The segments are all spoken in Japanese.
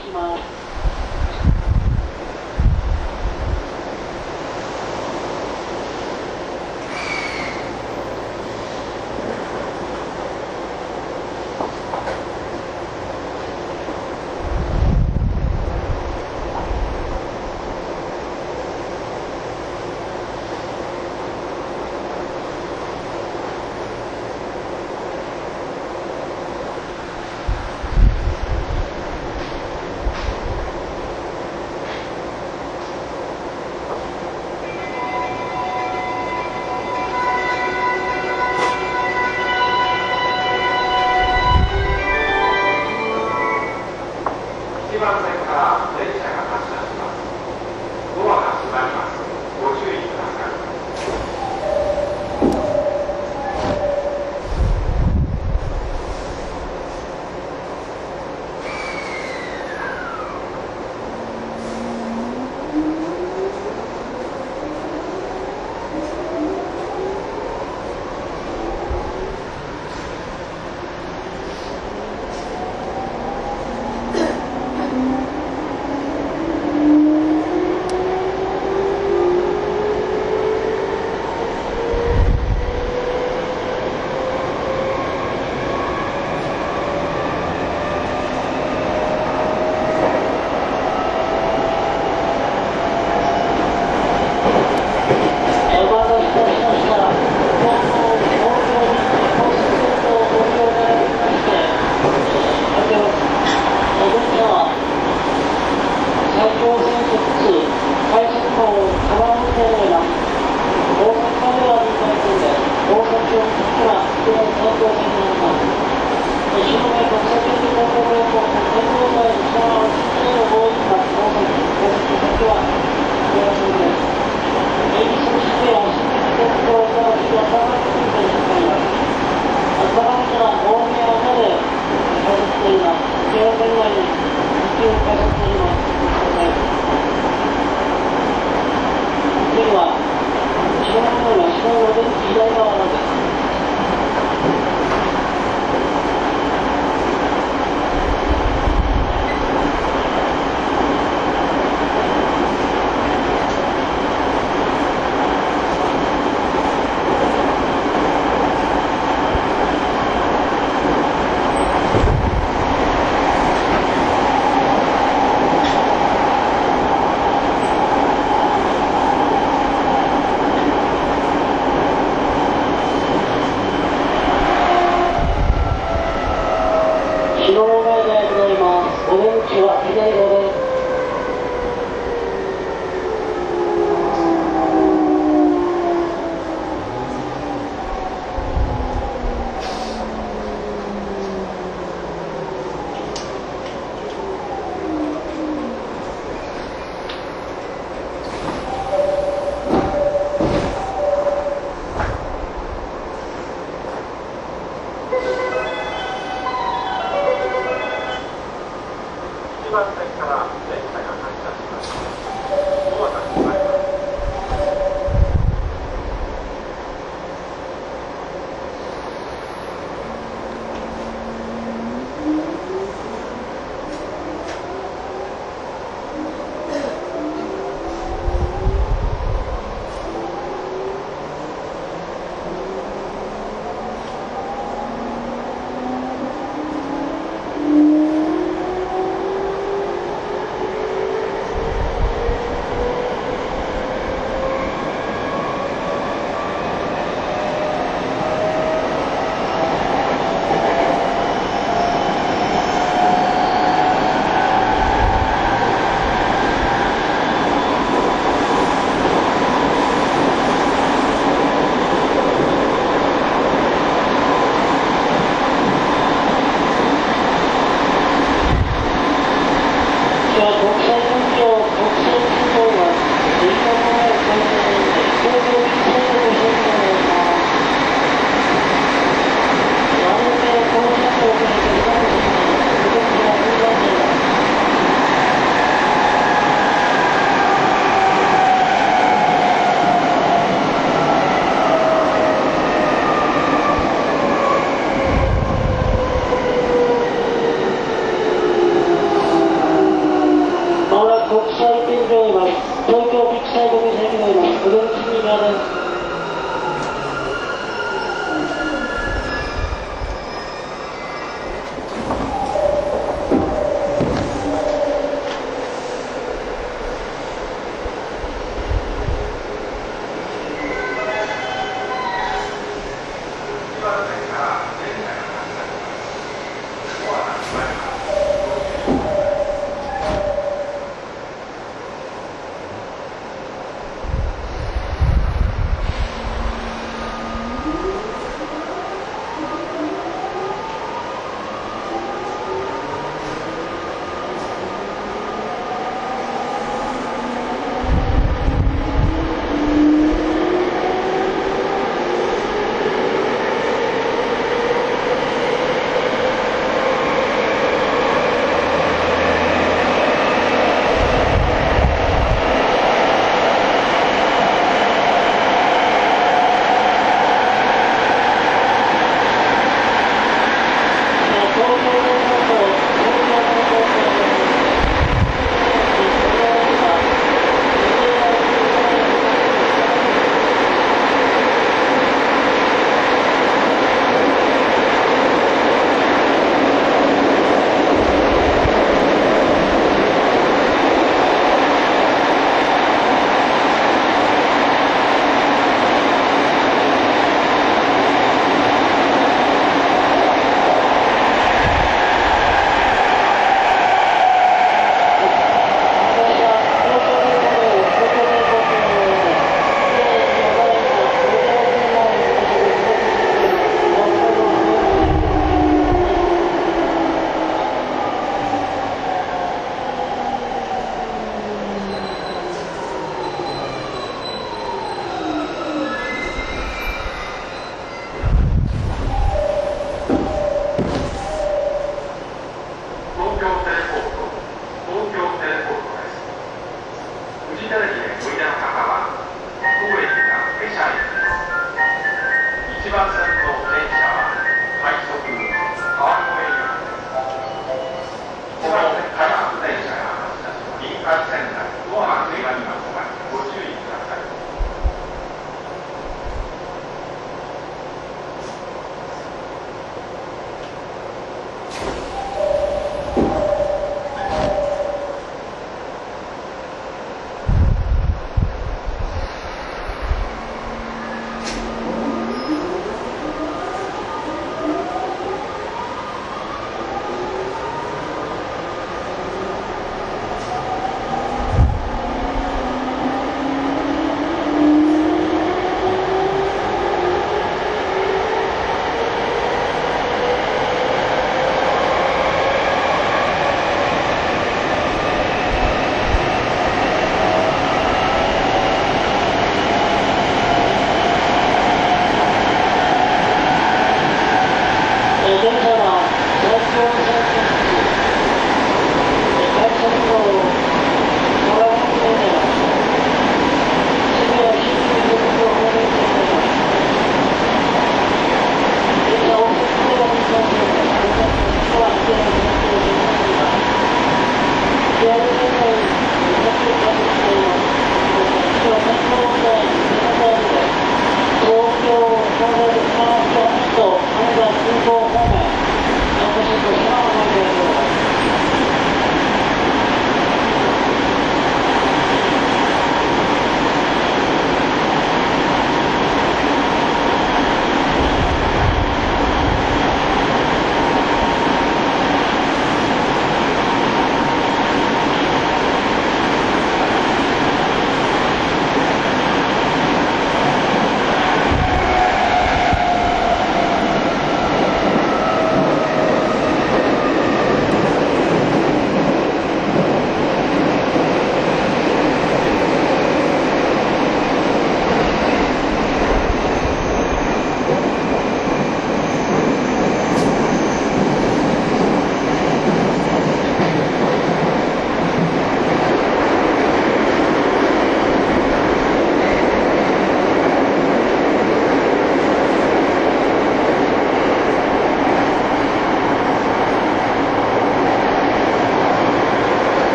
きます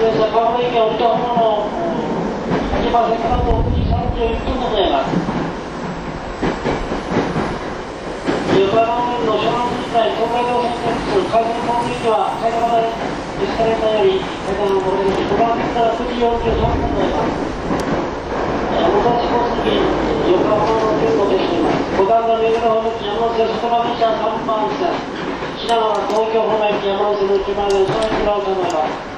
出演者川越駅を降りた方の8番線からと6時31分でございます横浜方面の湘南新内東海道線直通海鮮コンビニは埼玉大エスカレーターより階段を戻り5番線から9時43分でございます武蔵小杉横浜の線路でしています五段の目黒方面山手線外間電車3番線品川東京方面山手線の内回りを備えてもらおうと思います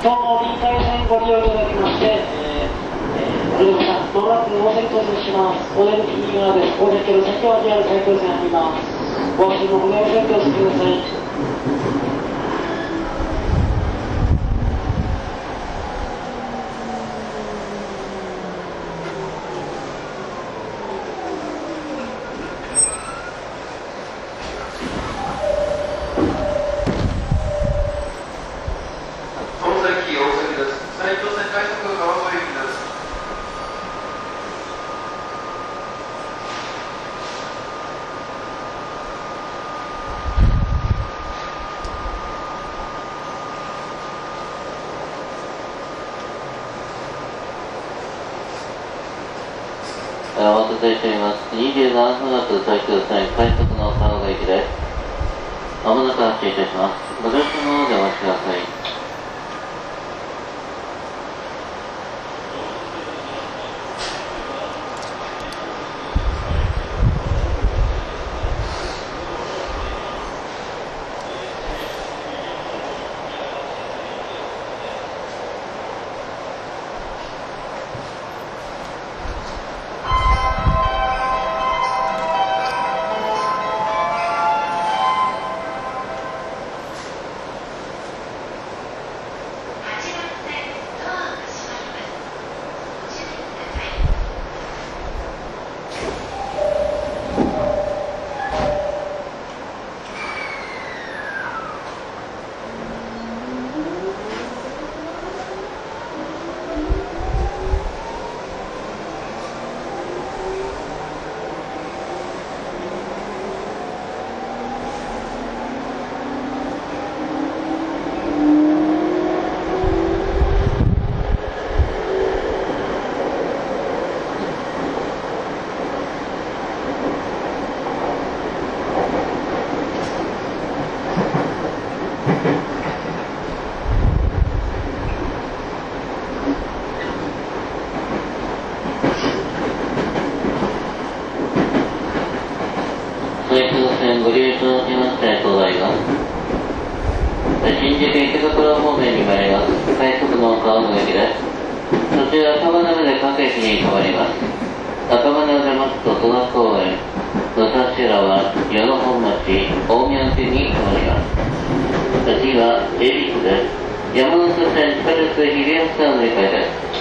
今日も臨海線ご利用いただきまして、えーえー、おりまもなく大崎到着します。お出口右側です。お出口の先は JR 埼京線あります。ご足のご利用にお気をつけください速の川越駅です。そちら赤羽で各駅に変わります。赤羽を出ますと戸田公園、武蔵浦は、与野本町、大宮駅に変わります。次は恵比寿です。山手線地下鉄日比谷線の乗り換えです。「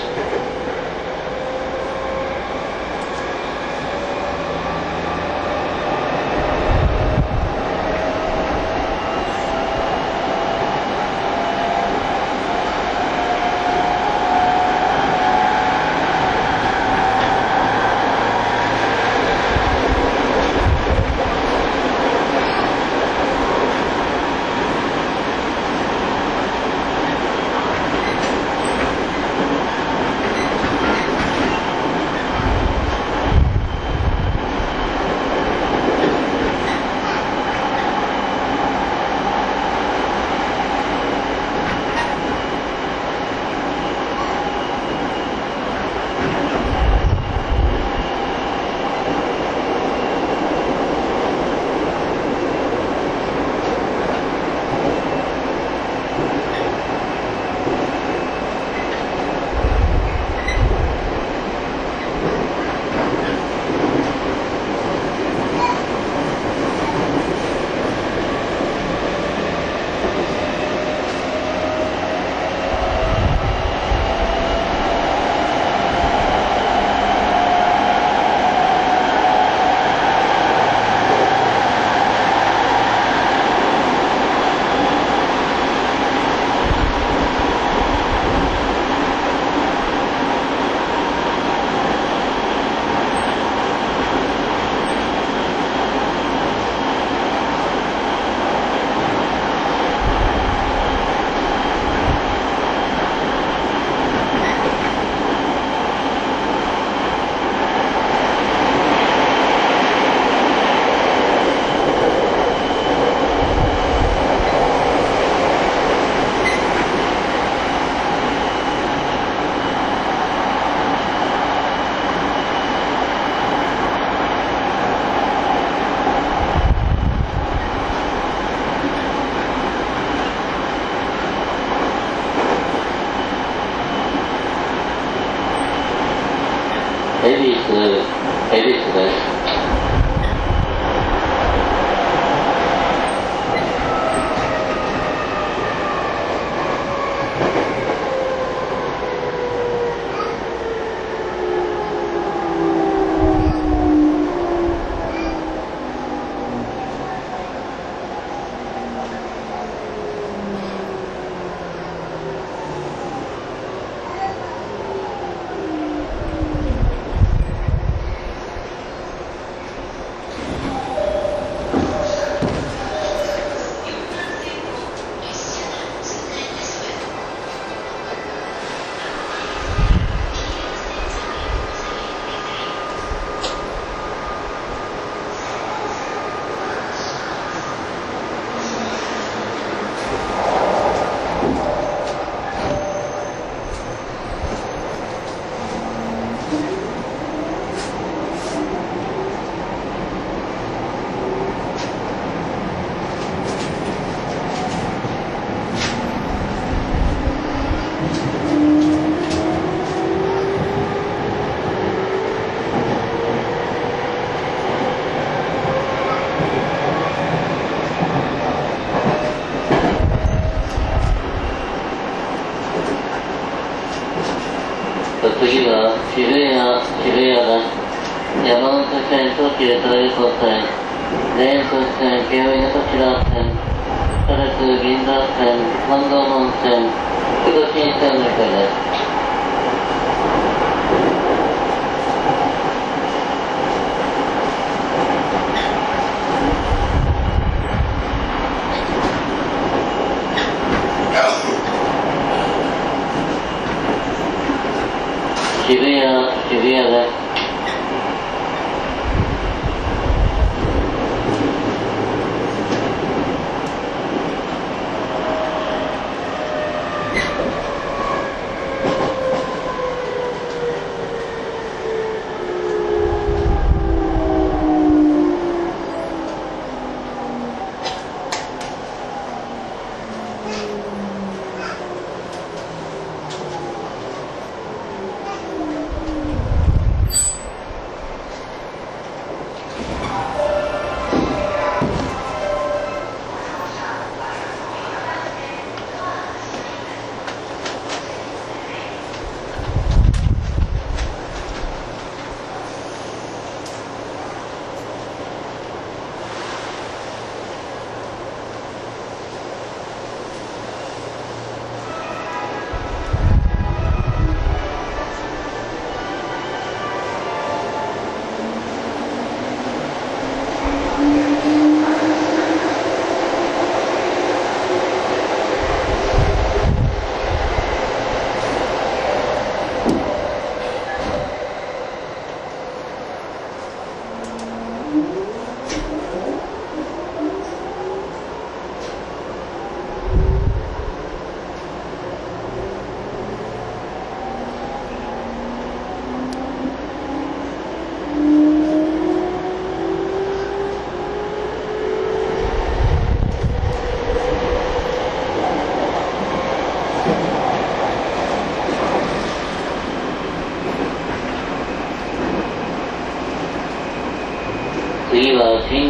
線、東急東横線、田園都市線、京井の頭線、唐津銀座線、半蔵門線、福土新線の向かいです。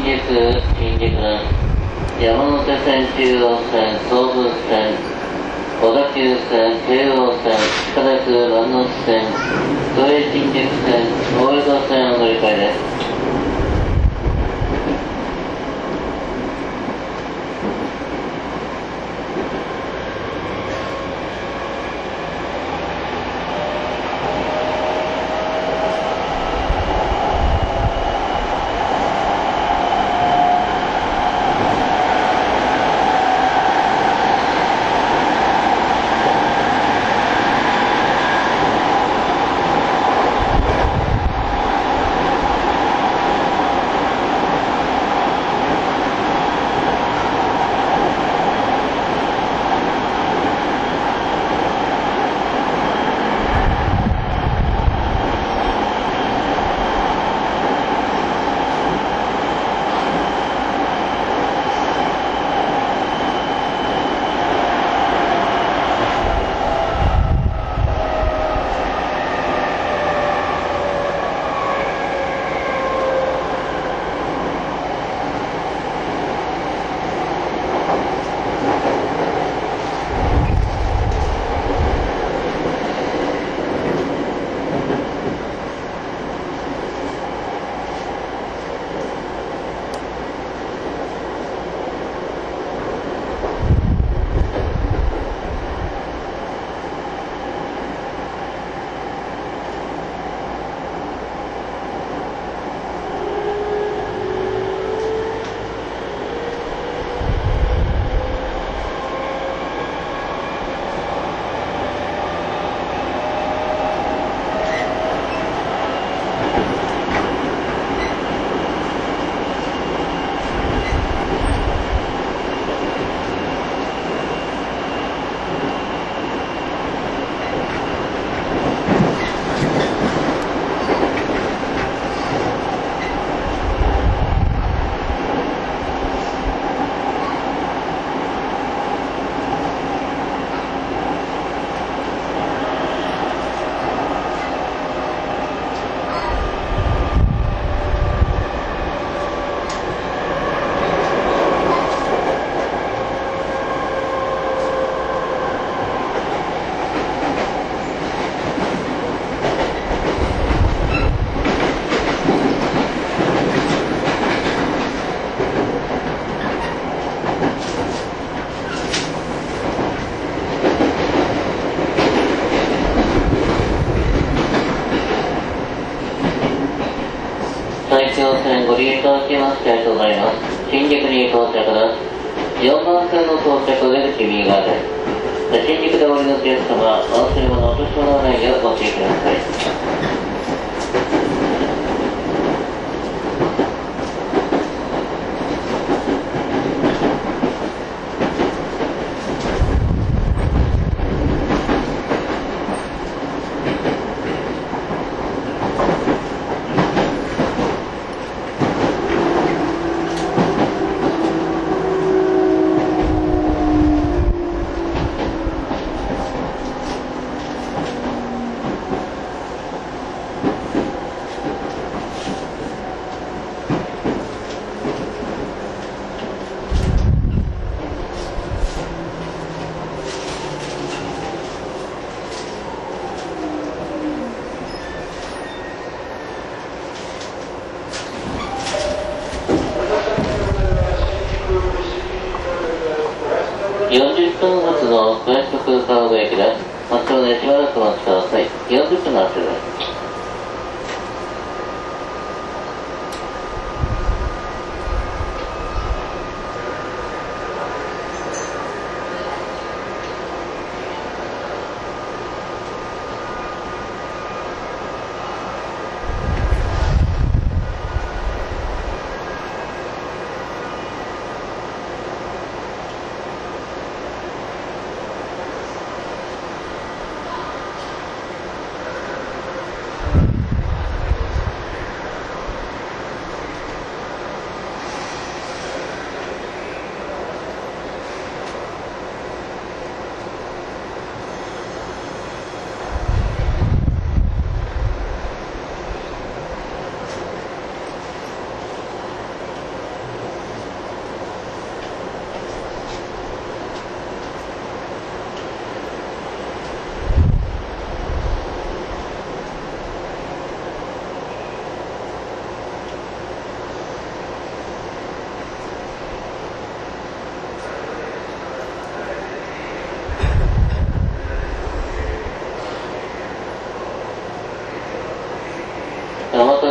は新宿、新宿です。山手線、中央線、総武線、小田急線、京王線、地下鉄、万能線、着出口右側です。新宿でお降りのお客様、お忘れ物、落とし物はないようご注意ください。40分発のクラシックカード駅です。発車でしばらくお待ちください。40分の発車です。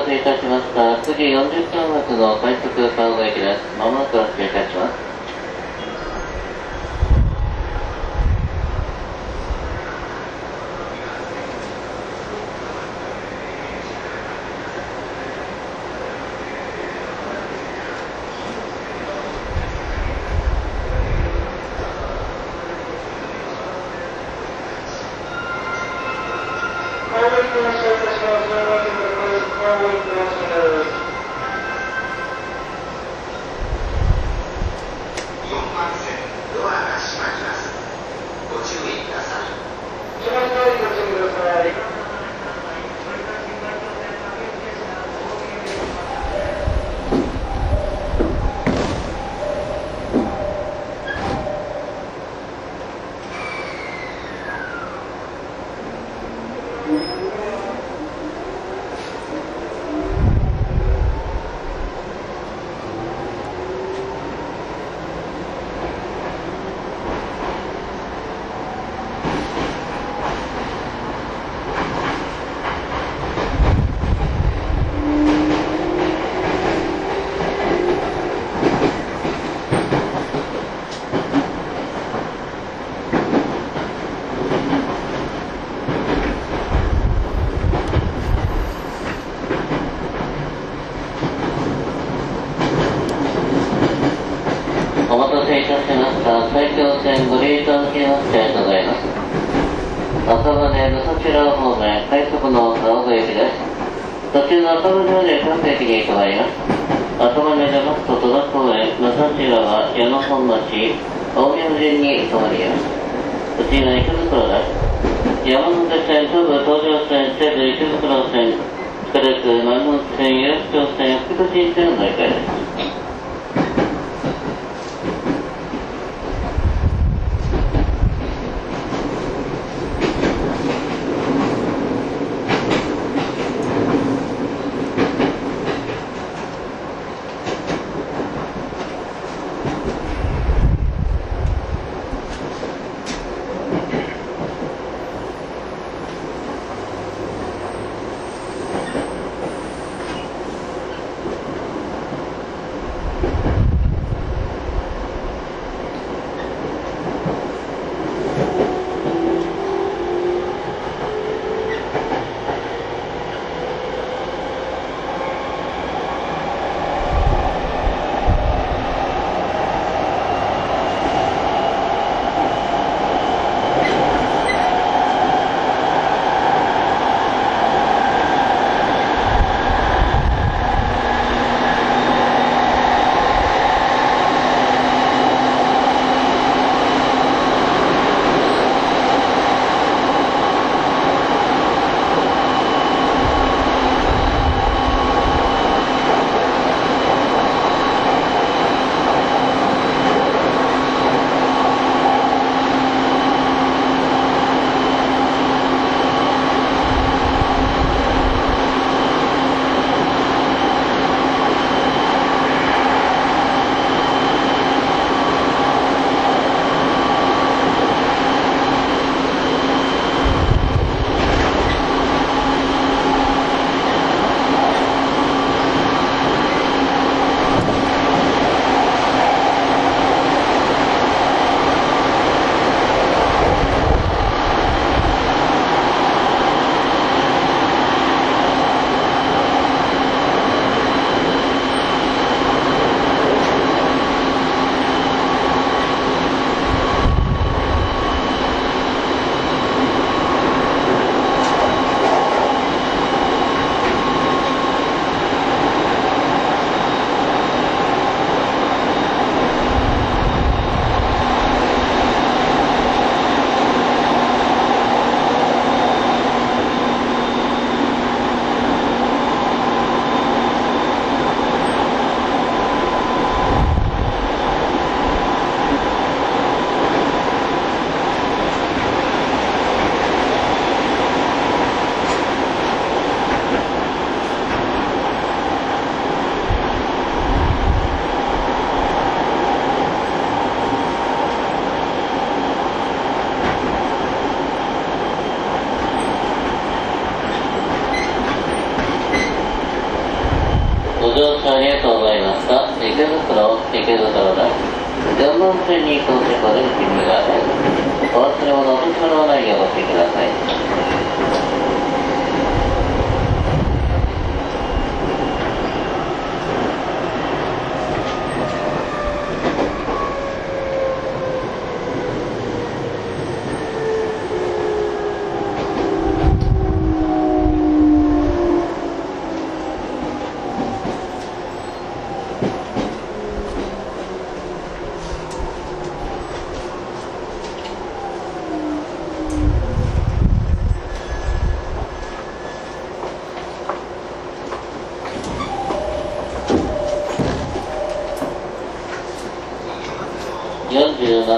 せいたしました。9時40分発の快速川越駅です。まもなく発車いたします。4番線ドアが閉まりますご注意くださいお待たせいたしました。埼京線ご利用いただきましてありがとうございます。赤羽のそちら方面、快速の川越駅です。途中の赤の上で各駅に停まります。赤羽でますと戸田公園、武蔵川、矢野本町、大宮順に停まります。こちら池袋です。山手線、東武東上線、西武池袋線、それから丸ノ内線、有楽町線、福都新線の乗り換えです。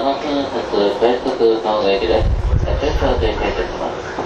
山県発快速3駅です。を停止いたします。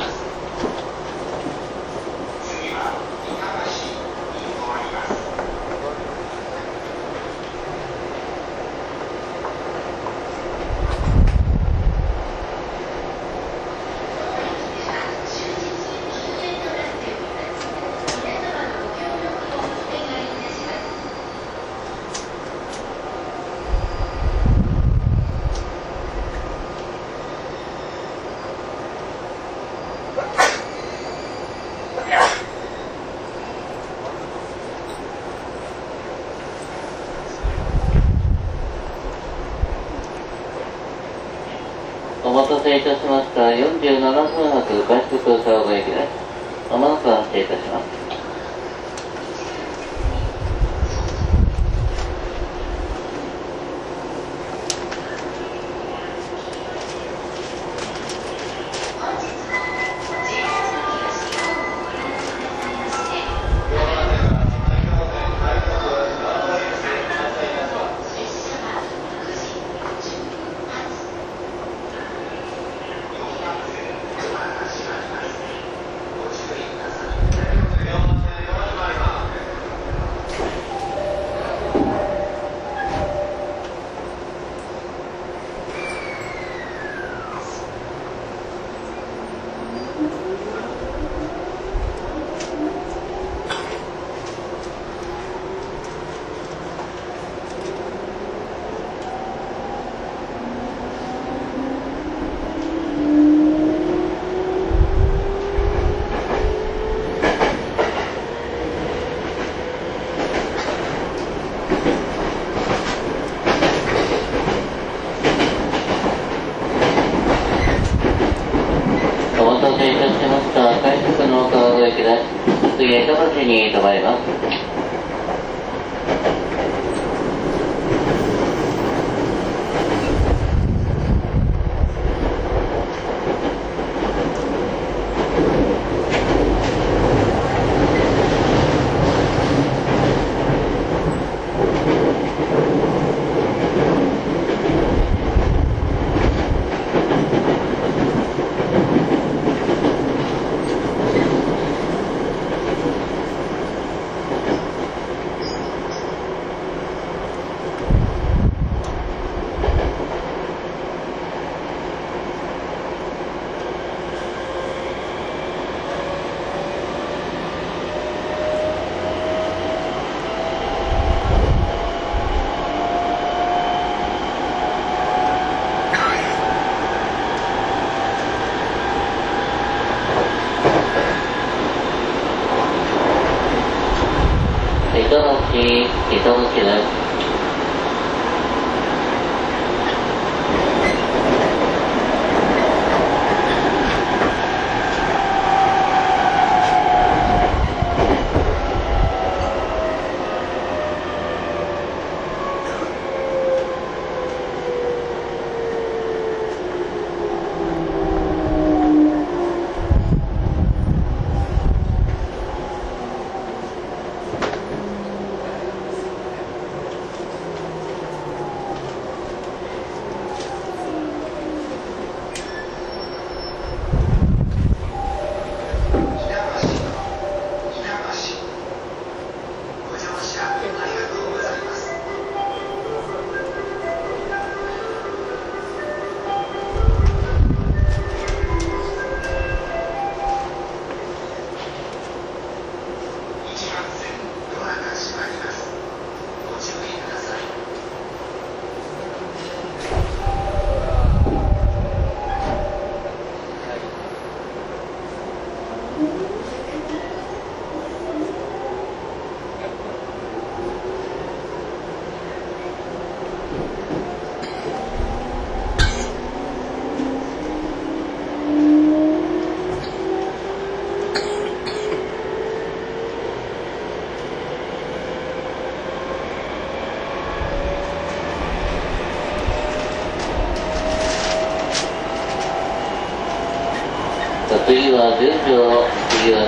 这东西给这东西呢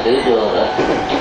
谁说的？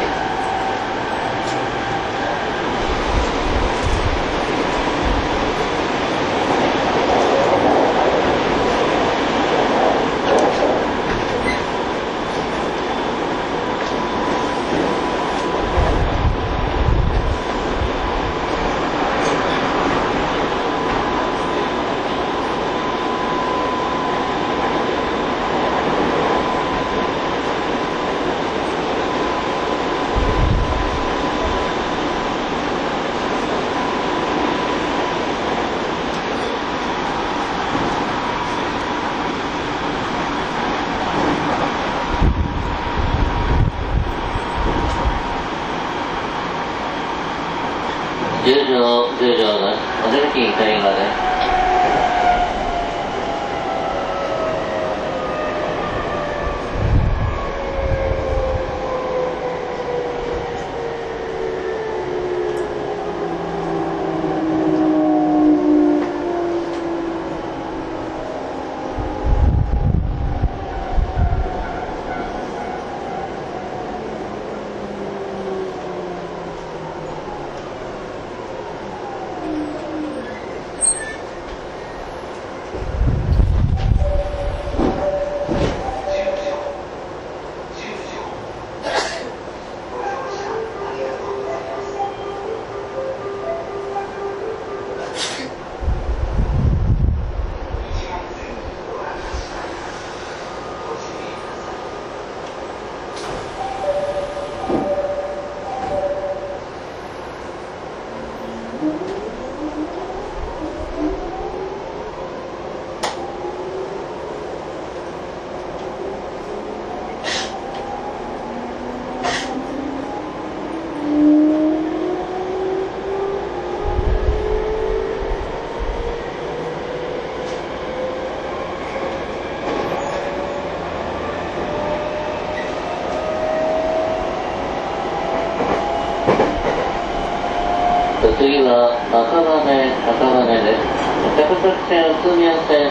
przerozumiał, że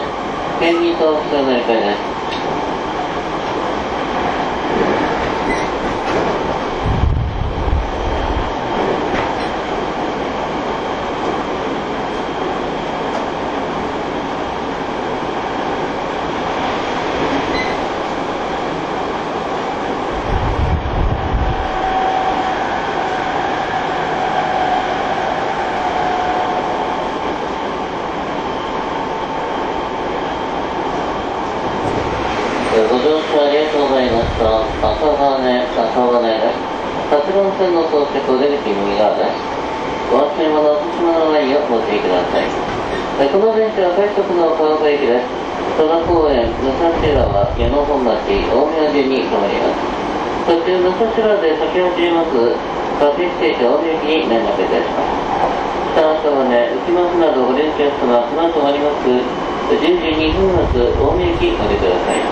chemii to obsługę ちら注目各駅停車大駅に連絡いたします。がってはね浮ります10時2分発大駅お出ください